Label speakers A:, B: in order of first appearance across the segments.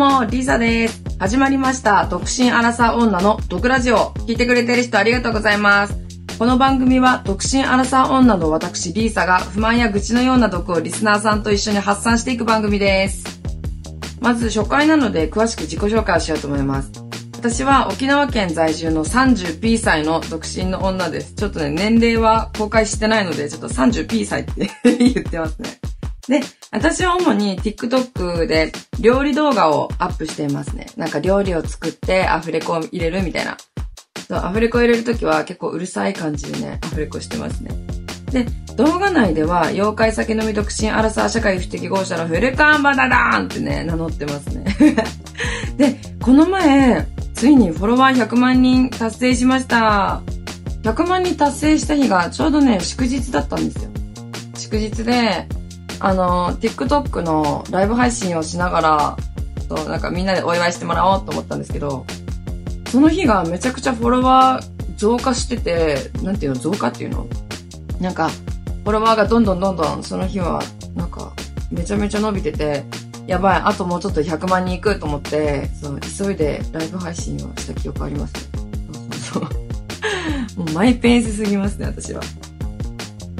A: も、リサです。始まりました。独身アラサー女の毒ラジオ。聞いてくれてる人ありがとうございます。この番組は、独身アラサー女の私、リーサが不満や愚痴のような毒をリスナーさんと一緒に発散していく番組です。まず、初回なので詳しく自己紹介をしようと思います。私は沖縄県在住の 30P 歳の独身の女です。ちょっとね、年齢は公開してないので、ちょっと 30P 歳って 言ってますね。で、私は主に TikTok で料理動画をアップしていますね。なんか料理を作ってアフレコを入れるみたいな。そう、アフレコ入れるときは結構うるさい感じでね、アフレコしてますね。で、動画内では、妖怪酒飲み独身アラサー社会不適合者のフルカンバダダーンってね、名乗ってますね。で、この前、ついにフォロワー100万人達成しました。100万人達成した日がちょうどね、祝日だったんですよ。祝日で、あの、TikTok のライブ配信をしながら、そう、なんかみんなでお祝いしてもらおうと思ったんですけど、その日がめちゃくちゃフォロワー増加してて、なんていうの、増加っていうの？なんか、フォロワーがどんどんどんどんその日は、なんか、めちゃめちゃ伸びてて、やばい、あともうちょっと100万人いくと思って、そう、急いでライブ配信をした記憶あります。そうそうそう。もうマイペースすぎますね、私は。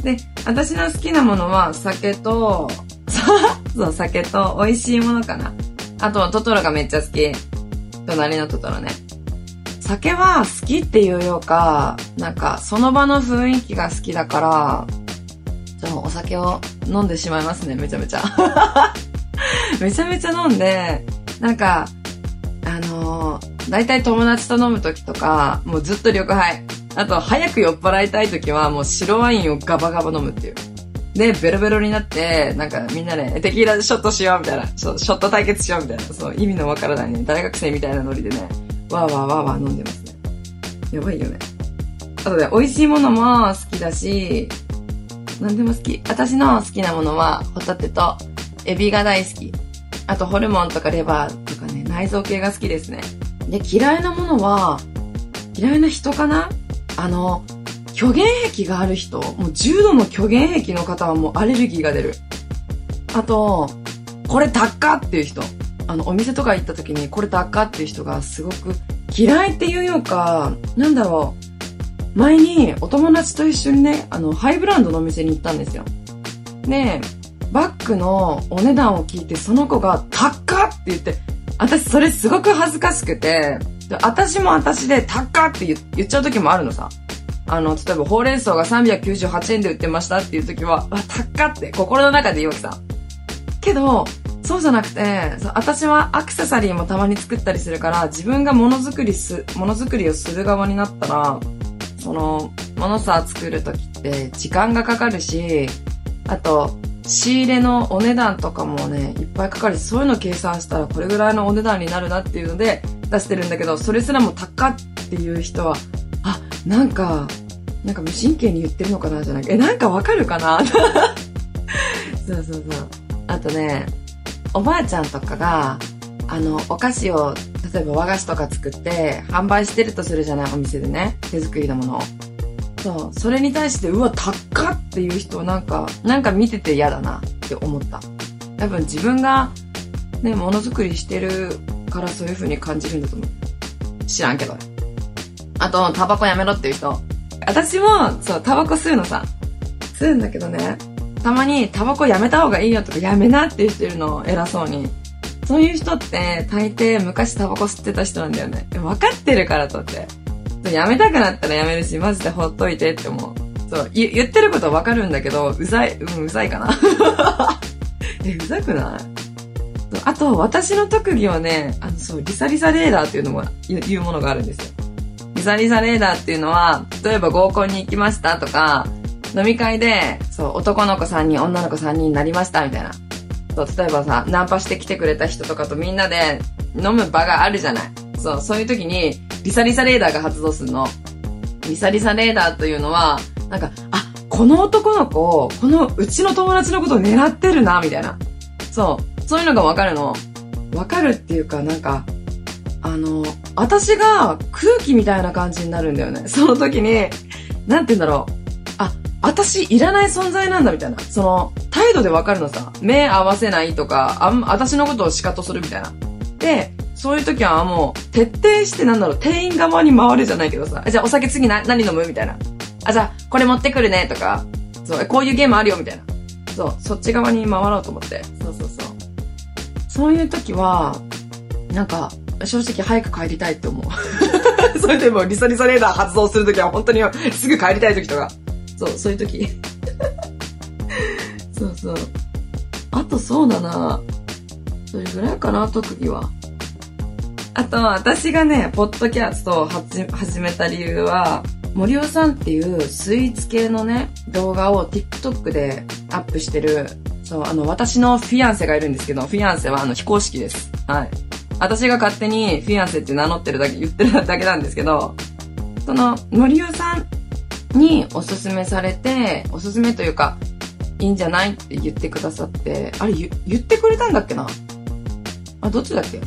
A: で、私の好きなものは酒と、そう、酒と美味しいものかな。あと、トトロがめっちゃ好き。隣のトトロね。酒は好きっていうようか、なんか、その場の雰囲気が好きだから、じゃあお酒を飲んでしまいますね、めちゃめちゃ。めちゃめちゃ飲んで、なんか、あのー、大体友達と飲む時とか、もうずっと緑杯。あと、早く酔っ払いたい時はもう白ワインをガバガバ飲むっていう。で、ベロベロになって、なんかみんなで、テキーラでショットしようみたいな、ショット対決しようみたいな、そう、意味のわからないね、大学生みたいなノリでね、わーわーわーわー飲んでますね。やばいよね。あとで、美味しいものも好きだし、何でも好き。私の好きなものは、ホタテとエビが大好き。あとホルモンとかレバーとかね、内臓系が好きですね。で、嫌いなものは、嫌いな人かなあの、虚言癖がある人、もう重度の虚言癖の方はもうアレルギーが出る。あと、これ高っていう人。あの、お店とか行った時にこれ高っていう人がすごく嫌いっていうか、なんだろう。前にお友達と一緒にね、あの、ハイブランドのお店に行ったんですよ。で、バッグのお値段を聞いてその子が高って言って、私それすごく恥ずかしくて、私も私で高って言っちゃう時もあるのさ。あの、例えばほうれん草が398円で売ってましたっていう時は、あ、高って心の中で言うわけさ。けど、そうじゃなくて、私はアクセサリーもたまに作ったりするから、自分がものづくりす、ものづくりをする側になったら、その、ものさ、作る時って時間がかかるし、あと、仕入れのお値段とかもね、いっぱいかかるし、そういうの計算したらこれぐらいのお値段になるなっていうので出してるんだけど、それすらも高っていう人は、あ、なんか、なんか無神経に言ってるのかなじゃないえ、なんかわかるかな？そうそうそう。あとね、おばあちゃんとかが、あの、お菓子を、例えば和菓子とか作って販売してるとするじゃないお店でね。手作りのものを。そう。それに対して、うわ、高っっていう人なんか、なんか見てて嫌だなって思った。多分自分が、ね、ものづくりしてるからそういう風に感じるんだと思う。知らんけど。あと、タバコやめろっていう人。私も、そう、タバコ吸うのさ。吸うんだけどね。たまにタバコやめた方がいいよとかやめなっていう人いるの、偉そうに。そういう人って大抵昔タバコ吸ってた人なんだよね。分かってるからとって。やめたくなったらやめるし、マジでほっといてって思う。そう、言ってることはわかるんだけど、うざい、うん、うざいかな。え、うざくない？あと、私の特技はね、あの、そう、リサリサレーダーっていうのも、いうものがあるんですよ。リサリサレーダーっていうのは、例えば合コンに行きましたとか、飲み会で、そう、男の子3人、女の子3人になりましたみたいな。そう、例えばさ、ナンパしてきてくれた人とかとみんなで飲む場があるじゃない。そう、そういう時に、リサリサレーダーが発動するの。リサリサレーダーというのは、なんか、あ、この男の子、このうちの友達のことを狙ってるな、みたいな。そう。そういうのがわかるの。わかるっていうか、なんか、あの、私が空気みたいな感じになるんだよね。その時に、なんて言うんだろう。あ、私いらない存在なんだみたいな。その、態度でわかるのさ。目合わせないとか、あん、私のことをシカトするみたいな。で、そういう時はもう、徹底してなんだろう、店員側に回るじゃないけどさ、じゃあお酒次な何飲む？みたいな。あ、じゃあこれ持ってくるねとか、そう、こういうゲームあるよみたいな。そう、そっち側に回ろうと思って。そうそうそう。そういう時は、なんか、正直早く帰りたいって思う。それでもリサリサレーダー発動するときは本当にすぐ帰りたいときとか。そう、そういうとき。そうそう。あとそうだな。それぐらいかな、特技は。あと、私がね、ポッドキャストを始めた理由は、森尾さんっていうスイーツ系のね、動画を TikTok でアップしてる、そう、あの、私のフィアンセがいるんですけど、フィアンセはあの、非公式です。はい。私が勝手にフィアンセって名乗ってるだけ、言ってるだけなんですけど、その、森尾さんにおすすめされて、おすすめというか、いいんじゃないって言ってくださって、あれ言ってくれたんだっけな？あ、どっちだっけ？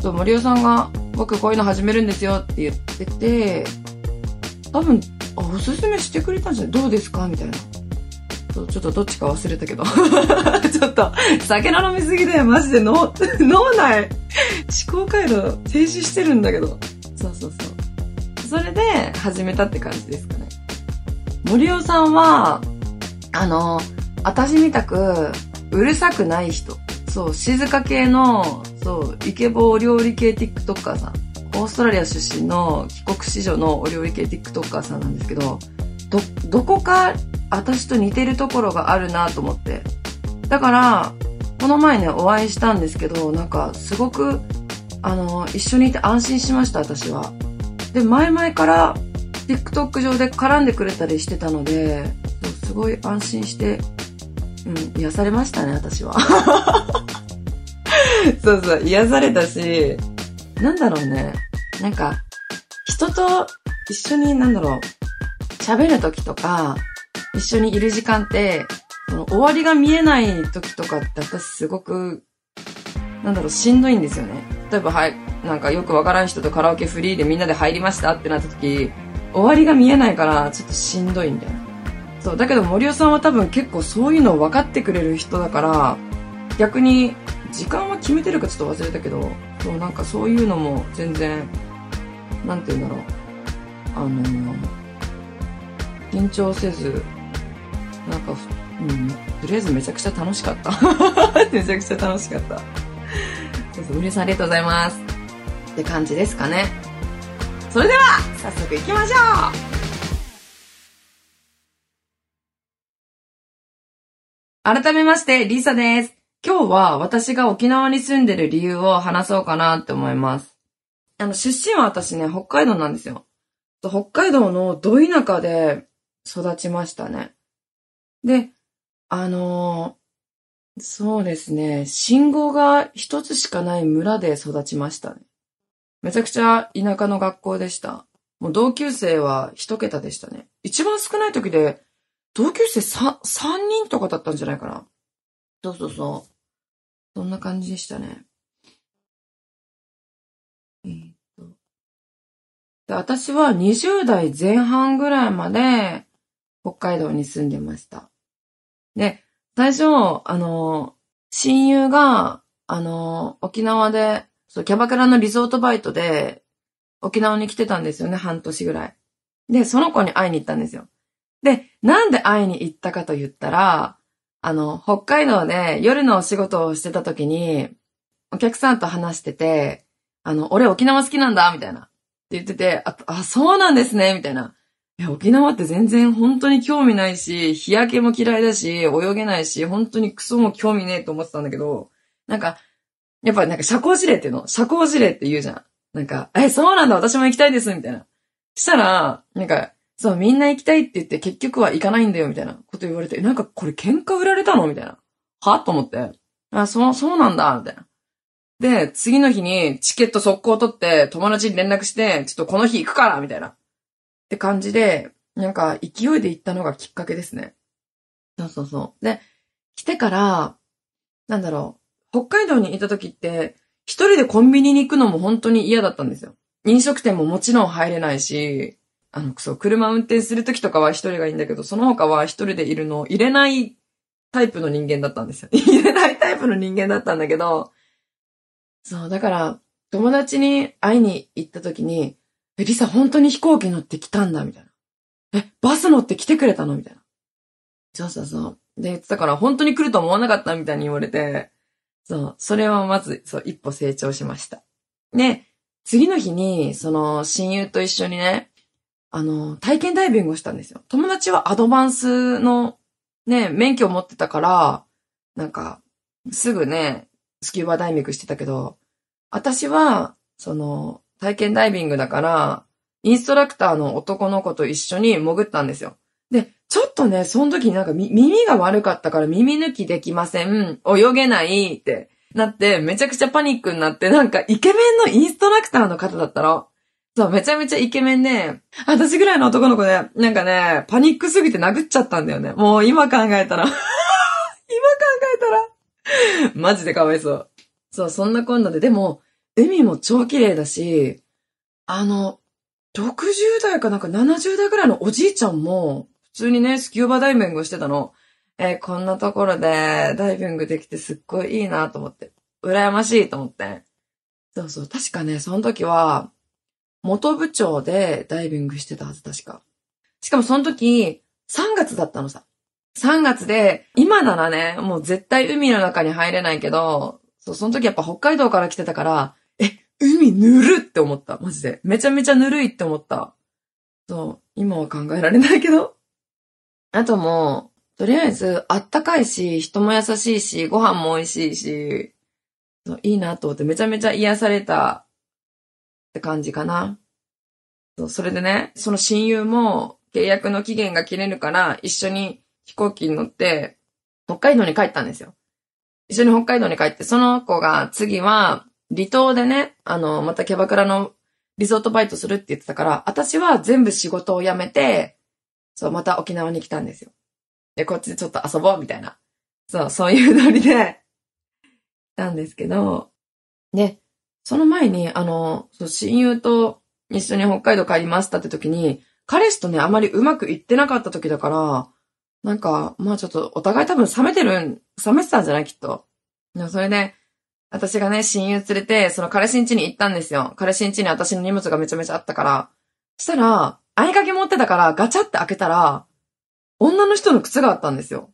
A: そう、森尾さんが、僕こういうの始めるんですよって言ってて、多分、あ、おすすめしてくれたんじゃない？どうですか？みたいな。ちょっとどっちか忘れたけど。ちょっと、酒の飲みすぎでマジで脳、脳内、思考回路停止してるんだけど。そうそうそう。それで始めたって感じですかね。森尾さんは、あの、私みたく、うるさくない人。そう、静か系の、そう、イケボお料理系 TikToker さん。オーストラリア出身の帰国子女のお料理系 TikToker さんなんですけど、ど、どこか私と似てるところがあるなと思って。だから、この前ね、お会いしたんですけど、なんか、すごく、あの、一緒にいて安心しました、私は。で、前々から、TikTok 上で絡んでくれたりしてたので、すごい安心して、うん、癒されましたね、私は。そうそう、癒されたし、なんだろうね。なんか、人と一緒に、なんだろう、喋るときとか、一緒にいる時間って、その終わりが見えない時とかって私すごく、なんだろう、しんどいんですよね。例えば、はい、なんかよくわからん人とカラオケフリーでみんなで入りましたってなった時、終わりが見えないからちょっとしんどいんだよ。そう、だけど森尾さんは多分結構そういうのを分かってくれる人だから、逆に時間は決めてるかちょっと忘れたけど、そう、なんかそういうのも全然、なんて言うんだろう。あの、緊張せず、なんか、うん、とりあえずめちゃくちゃ楽しかった。めちゃくちゃ楽しかった。そうそう、皆さんありがとうございます。って感じですかね。それでは、早速行きましょう改めまして、リサです。今日は私が沖縄に住んでる理由を話そうかなって思います。あの、出身は私ね、北海道なんですよ。北海道のど田舎で育ちましたね。で、あのー、そうですね、信号が一つしかない村で育ちましたね。めちゃくちゃ田舎の学校でした。もう同級生は一桁でしたね。一番少ない時で、同級生三、三人とかだったんじゃないかな。そうそうそう。そんな感じでしたね。で私は20代前半ぐらいまで北海道に住んでました。で、最初、あの、親友が、あの、沖縄で、そう、キャバクラのリゾートバイトで、沖縄に来てたんですよね、半年ぐらい。で、その子に会いに行ったんですよ。で、なんで会いに行ったかと言ったら、あの、北海道で夜のお仕事をしてた時に、お客さんと話してて、あの、俺沖縄好きなんだ、みたいな。って言ってて、あ、あそうなんですね、みたいな。いや、沖縄って全然本当に興味ないし、日焼けも嫌いだし、泳げないし、本当にクソも興味ねえと思ってたんだけど、なんか、やっぱなんか社交辞令っていうの？社交辞令って言うじゃん。なんか、え、そうなんだ、私も行きたいです、みたいな。したら、なんか、そう、みんな行きたいって言って結局は行かないんだよ、みたいなこと言われて、なんかこれ喧嘩売られたの？みたいな。は？と思って。あ、そう、そうなんだ、みたいな。で、次の日にチケット速攻取って友達に連絡して、ちょっとこの日行くから、みたいな。って感じで、なんか勢いで行ったのがきっかけですね。そうそうそう。で、来てから、なんだろう、北海道にいた時って、一人でコンビニに行くのも本当に嫌だったんですよ。飲食店ももちろん入れないし、あの、そう、車運転するときとかは一人がいいんだけど、その他は一人でいるのを入れないタイプの人間だったんですよ。入れないタイプの人間だったんだけど、そう、だから、友達に会いに行った時に、え、リサ本当に飛行機乗って来たんだ、みたいな。え、バス乗って来てくれたの？みたいな。そうそうそう。で、言ってたから、本当に来ると思わなかったみたいに言われて、そう、それはまず、そう、一歩成長しました。で、次の日に、その、親友と一緒にね、あの、体験ダイビングをしたんですよ。友達はアドバンスの、ね、免許を持ってたから、なんか、すぐね、スキューバダイビングしてたけど、私は、その、体験ダイビングだから、インストラクターの男の子と一緒に潜ったんですよ。で、ちょっとね、その時になんか耳が悪かったから耳抜きできません。泳げないってなって、めちゃくちゃパニックになって、なんかイケメンのインストラクターの方だったの。そう、めちゃめちゃイケメンで、私ぐらいの男の子で、なんかね、パニックすぎて殴っちゃったんだよね。もう今考えたら。今考えたら。マジでかわいそう。そう、そんなこんなで、でも、海も超綺麗だし、あの、60代かなんか70代ぐらいのおじいちゃんも、普通にね、スキューバダイビングしてたの。えー、こんなところでダイビングできてすっごいいいなと思って。羨ましいと思って。そうそう、確かね、その時は、元部長でダイビングしてたはず、確か。しかもその時、3月だったのさ。3月で、今ならね、もう絶対海の中に入れないけど、そう、その時やっぱ北海道から来てたから、え、海ぬるって思った。マジで。めちゃめちゃぬるいって思った。そう、今は考えられないけど。あともう、とりあえず、あったかいし、人も優しいし、ご飯も美味しいし、そういいなと思ってめちゃめちゃ癒されたって感じかな。そう、それでね、その親友も契約の期限が切れるから一緒に飛行機に乗って北海道に帰ったんですよ。一緒に北海道に帰って、その子が次は離島でね、あの、またキャバクラのリゾートバイトするって言ってたから、私は全部仕事を辞めて、そう、また沖縄に来たんですよ。で、こっちでちょっと遊ぼうみたいな。そう、そういうノリで、たんですけど、で、その前に、あの、そう親友と一緒に北海道帰りましたって時に、彼氏とね、あまりうまくいってなかった時だから、なんか、まあちょっと、お互い多分冷めてる冷めてたんじゃない？きっと。それで、私がね、親友連れて、その彼氏ん家に行ったんですよ。彼氏ん家に私の荷物がめちゃめちゃあったから。したら、合鍵持ってたから、ガチャって開けたら、女の人の靴があったんですよ。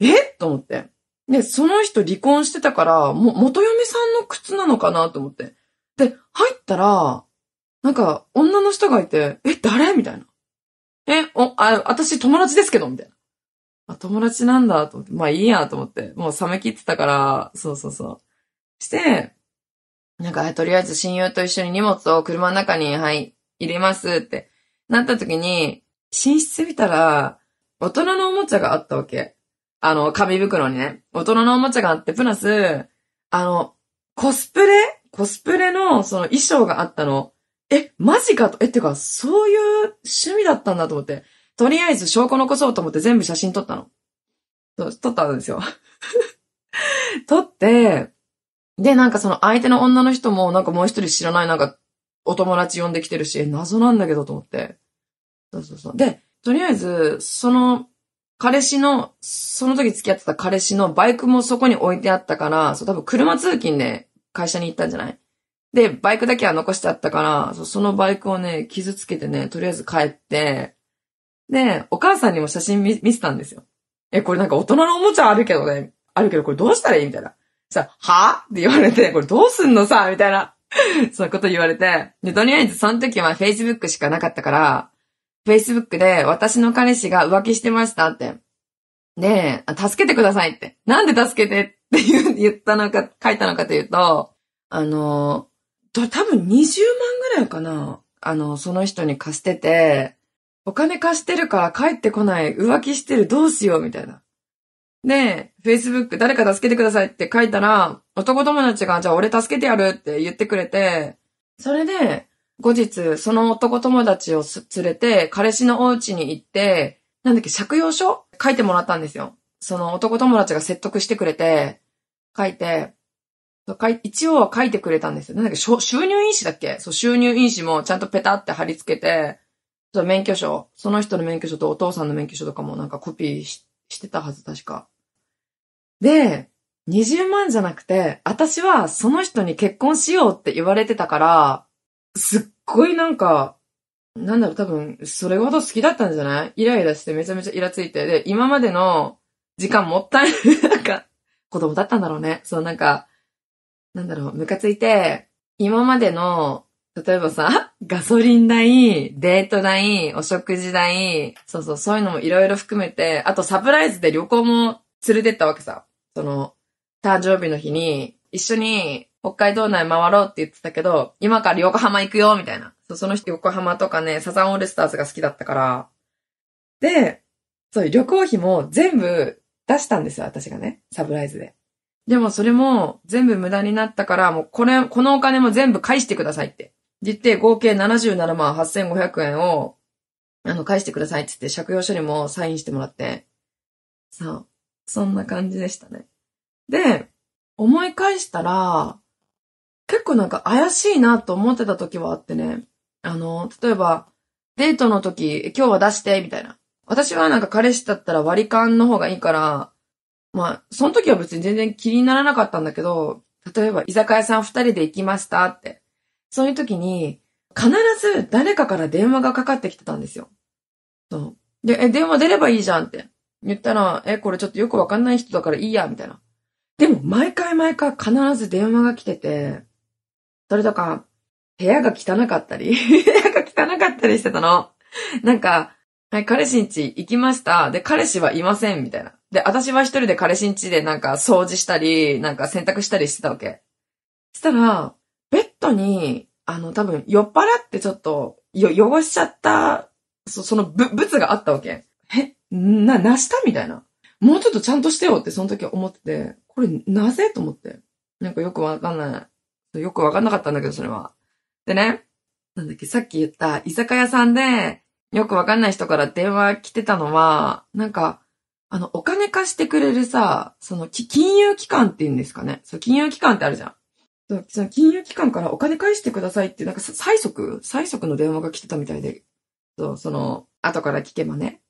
A: え？と思って。で、その人離婚してたから、も、元嫁さんの靴なのかなと思って。で、入ったら、なんか、女の人がいて、え、誰？みたいな。え、お、あ、私友達ですけどみたいな。あ、友達なんだと思って。まあいいやと思って。もう冷め切ってたから、そうそうそう。して、なんか、とりあえず親友と一緒に荷物を車の中に、はい、入れますってなった時に、寝室見たら、大人のおもちゃがあったわけ。あの、紙袋にね、大人のおもちゃがあって、プラス、あの、コスプレ？コスプレのその衣装があったの。え、マジかと、え、ってか、そういう趣味だったんだと思って。とりあえず証拠残そうと思って全部写真撮ったの。撮ったんですよ。撮って、で、なんかその相手の女の人もなんかもう一人知らないなんかお友達呼んできてるし、え、謎なんだけどと思って。そうそうそう。で、とりあえず、その彼氏の、その時付き合ってた彼氏のバイクもそこに置いてあったから、そう多分車通勤で会社に行ったんじゃない？で、バイクだけは残してあったから、そのバイクをね、傷つけてね、とりあえず帰って、で、お母さんにも写真見見せたんですよ。え、これなんか大人のおもちゃあるけどね、あるけどこれどうしたらいいみたいな。さ、は？って言われて、これどうすんのさ？みたいな。そういうこと言われて。で、とりあえずその時は Facebook しかなかったから、Facebook で私の彼氏が浮気してましたって。で、助けてくださいって。なんで助けてって言ったのか、書いたのかというと、あの、多分20万ぐらいかな。あの、その人に貸してて、お金貸してるから帰ってこない、浮気してる、どうしよう、みたいな。で、Facebook 誰か助けてくださいって書いたら、男友達が、じゃあ俺助けてやるって言ってくれて、それで、後日、その男友達を連れて、彼氏のお家に行って、なんだっけ、借用書書いてもらったんですよ。その男友達が説得してくれて、書いて、一応は書いてくれたんですよ。なんだっけ、収入印紙だっけ？そう、収入印紙もちゃんとペタって貼り付けて、そ免許証、その人の免許証とお父さんの免許証とかもなんかコピーししてたはず、確か。で、20万じゃなくて、私はその人に結婚しようって言われてたから、すっごいなんか、なんだろう、多分、それほど好きだったんじゃない？イライラしてめちゃめちゃイラついて。で、今までの時間もったいない。なんか、子供だったんだろうね。そう、なんか、なんだろう、ムカついて、今までの、例えばさ、ガソリン代、デート代、お食事代、そうそう、そういうのもいろいろ含めて、あとサプライズで旅行も連れてったわけさ。その、誕生日の日に、一緒に北海道内回ろうって言ってたけど、今から横浜行くよ、みたいな。その人横浜とかね、サザンオールスターズが好きだったから。で、そう旅行費も全部出したんですよ、私がね。サプライズで。でもそれも全部無駄になったから、もうこれ、このお金も全部返してくださいって。言って合計77万8500円を、あの、返してくださいって言って借用書にもサインしてもらって。そう。そんな感じでしたね。で、思い返したら、結構なんか怪しいなと思ってた時はあってね。あの、例えば、デートの時、今日は出して、みたいな。私はなんか彼氏だったら割り勘の方がいいから、まあ、その時は別に全然気にならなかったんだけど、例えば居酒屋さん二人で行きましたって。そういう時に、必ず誰かから電話がかかってきてたんですよ。そう。で、え、電話出ればいいじゃんって言ったら、え、これちょっとよくわかんない人だからいいや、みたいな。でも、毎回毎回必ず電話が来てて、それとか、部屋が汚かったり、部屋が汚かったりしてたの。なんか、はい、彼氏ん家行きました。で、彼氏はいません、みたいな。で、私は一人で彼氏ん家でなんか掃除したり、なんか洗濯したりしてたわけ。したら、ベッドに、あの、多分酔っ払ってちょっと、よ、汚しちゃった、そそのぶ、物があったわけ。えな、なしたみたいな。もうちょっとちゃんとしてよってその時思ってて、これなぜと思って。なんかよくわかんない。よくわかんなかったんだけど、それは。でね、なんだっけ、さっき言った居酒屋さんで、よくわかんない人から電話来てたのは、なんか、あの、お金貸してくれるさ、その、金融機関って言うんですかね。そう、金融機関ってあるじゃん。その金融機関からお金返してくださいって、なんか催促？催促の電話が来てたみたいで。そう、その、後から聞けばね。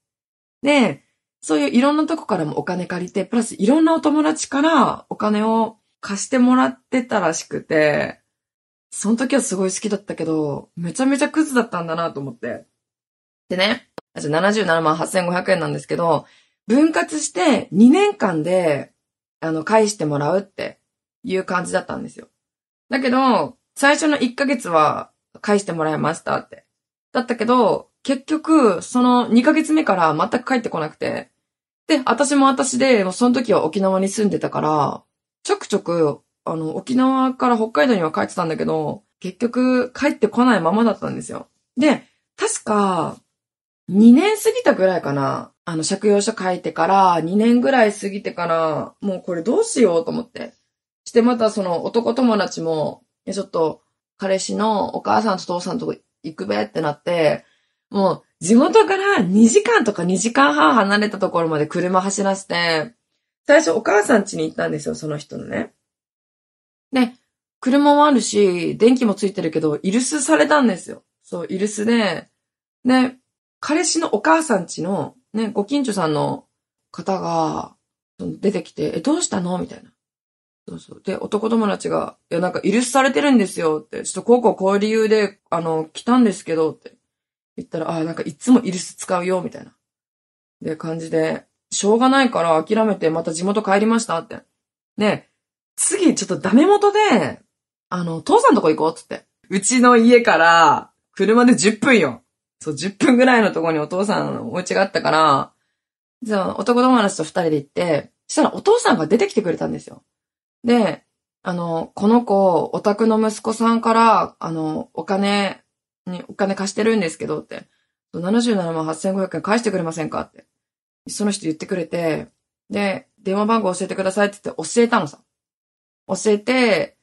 A: で、そういういろんなとこからもお金借りて、プラスいろんなお友達からお金を貸してもらってたらしくて、その時はすごい好きだったけど、めちゃめちゃクズだったんだなと思って。でね、じゃ77万8500円なんですけど、分割して2年間で、あの、返してもらうっていう感じだったんですよ。だけど、最初の1ヶ月は返してもらいましたって。だったけど、結局、その2ヶ月目から全く帰ってこなくて。で、私も私で、その時は沖縄に住んでたから、ちょくちょく、あの、沖縄から北海道には帰ってたんだけど、結局帰ってこないままだったんですよ。で、確か、2年過ぎたぐらいかな。あの、借用書書いてから、2年ぐらい過ぎてから、もうこれどうしようと思って。してまたその男友達も、ちょっと、彼氏のお母さんと父さんとこ行くべってなって、もう、地元から2時間とか2時間半離れたところまで車走らせて、最初お母さん家に行ったんですよ、その人のね。で、車もあるし、電気もついてるけど、イルスされたんですよ。そう、イルスで、で、彼氏のお母さん家の、ね、ご近所さんの方が、出てきて、え、どうしたの？みたいな。そうそう。で、男友達が、いや、なんか、イルスされてるんですよって、ちょっとこうこうこういう理由で、あの、来たんですけどって。言ったら、あ、なんかいつもイルス使うよ、みたいな。で、感じで、しょうがないから諦めてまた地元帰りましたって。で、次ちょっとダメ元で、あの、父さんとこ行こうっつって。うちの家から、車で10分よ。そう、10分ぐらいのとこにお父さんのお家があったから、じゃあ男友達と二人で行って、そしたらお父さんが出てきてくれたんですよ。で、あの、この子、お宅の息子さんから、あの、お金にお金貸してるんですけどって、77万8500円返してくれませんかって。その人言ってくれて、で、電話番号教えてくださいって言って教えたのさ。教えて、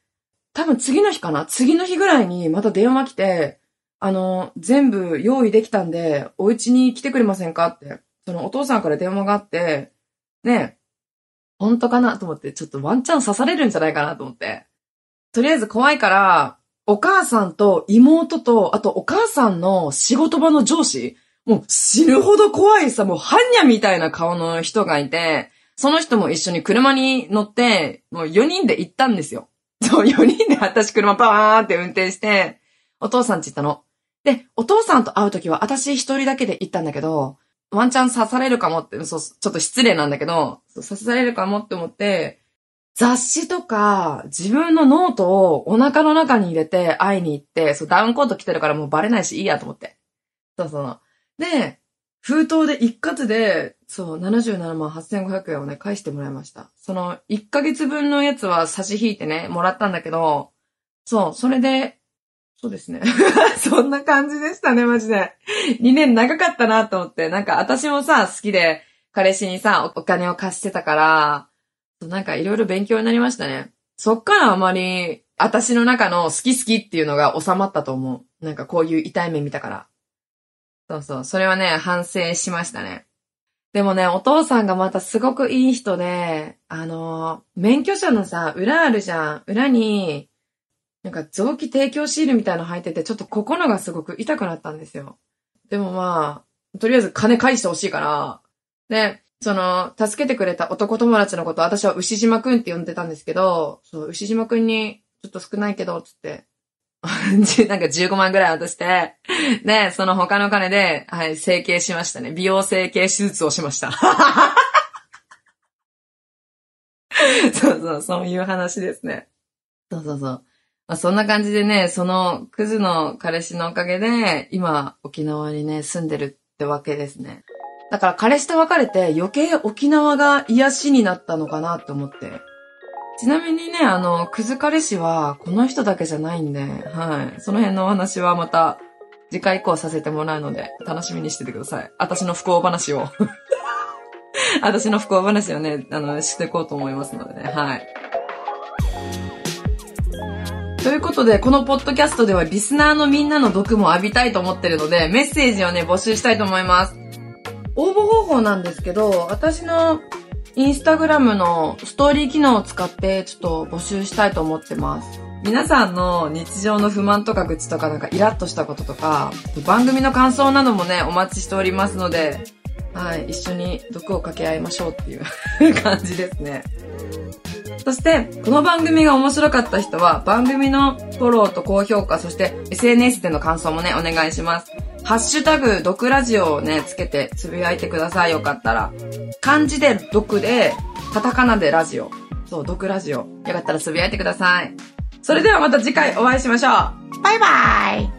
A: 多分次の日かな次の日ぐらいにまた電話来て、あの、全部用意できたんで、お家に来てくれませんかって。そのお父さんから電話があって、ね、本当かなと思って、ちょっとワンチャン刺されるんじゃないかなと思って。とりあえず怖いから、お母さんと妹と、あとお母さんの仕事場の上司、もう死ぬほど怖いさ、もう般若みたいな顔の人がいて、その人も一緒に車に乗って、もう4人で行ったんですよ。そう、4人で私車バーンって運転して、お父さんち行ったの。で、お父さんと会うときは私一人だけで行ったんだけど、ワンチャン刺されるかもって、そう、ちょっと失礼なんだけど、刺されるかもって思って、雑誌とか、自分のノートをお腹の中に入れて会いに行って、そう、ダウンコート着てるからもうバレないしいいやと思って。そうそう。で、封筒で一括で、そう、77万8500円をね、返してもらいました。その、1ヶ月分のやつは差し引いてね、もらったんだけど、そう、それで、そうですね。そんな感じでしたね、マジで。2年長かったなと思って。なんか私もさ、好きで、彼氏にさ、お金を貸してたから、なんかいろいろ勉強になりましたね。そっからあまり、私の中の好き好きっていうのが収まったと思う。なんかこういう痛い目見たから。そうそう。それはね、反省しましたね。でもね、お父さんがまたすごくいい人で、あの、免許証のさ、裏あるじゃん。裏に、なんか臓器提供シールみたいなの入ってて、ちょっと心がすごく痛くなったんですよ。でもまあ、とりあえず金返してほしいから、で、その、助けてくれた男友達のこと、私は牛島くんって呼んでたんですけど、そう、牛島くんに、ちょっと少ないけど、つって、なんか15万ぐらい渡して、で、その他の金で、はい、整形しましたね。美容整形手術をしました。そうそう、そういう話ですね。そうそうそう。まあ、そんな感じでね、そのクズの彼氏のおかげで、今、沖縄にね、住んでるってわけですね。だから彼氏と別れて余計沖縄が癒しになったのかなって思って。ちなみにね、あの、クズ彼氏はこの人だけじゃないんで、はい。その辺のお話はまた次回以降させてもらうので、楽しみにしててください。私の不幸話を。私の不幸話をね、あの、していこうと思いますのでね、はい。ということで、このポッドキャストではリスナーのみんなの毒も浴びたいと思ってるので、メッセージをね、募集したいと思います。応募方法なんですけど、私のインスタグラムのストーリー機能を使ってちょっと募集したいと思ってます。皆さんの日常の不満とか愚痴とかなんかイラッとしたこととか、番組の感想などもね、お待ちしておりますので、はい、一緒に毒を掛け合いましょうっていう 感じですね。そして、この番組が面白かった人は、番組のフォローと高評価、そして SNS での感想もね、お願いします。ハッシュタグ、毒ラジオをね、つけてつぶやいてください。よかったら。漢字で毒で、カタカナでラジオ。そう、毒ラジオ。よかったらつぶやいてください。それではまた次回お会いしましょう。バイバーイ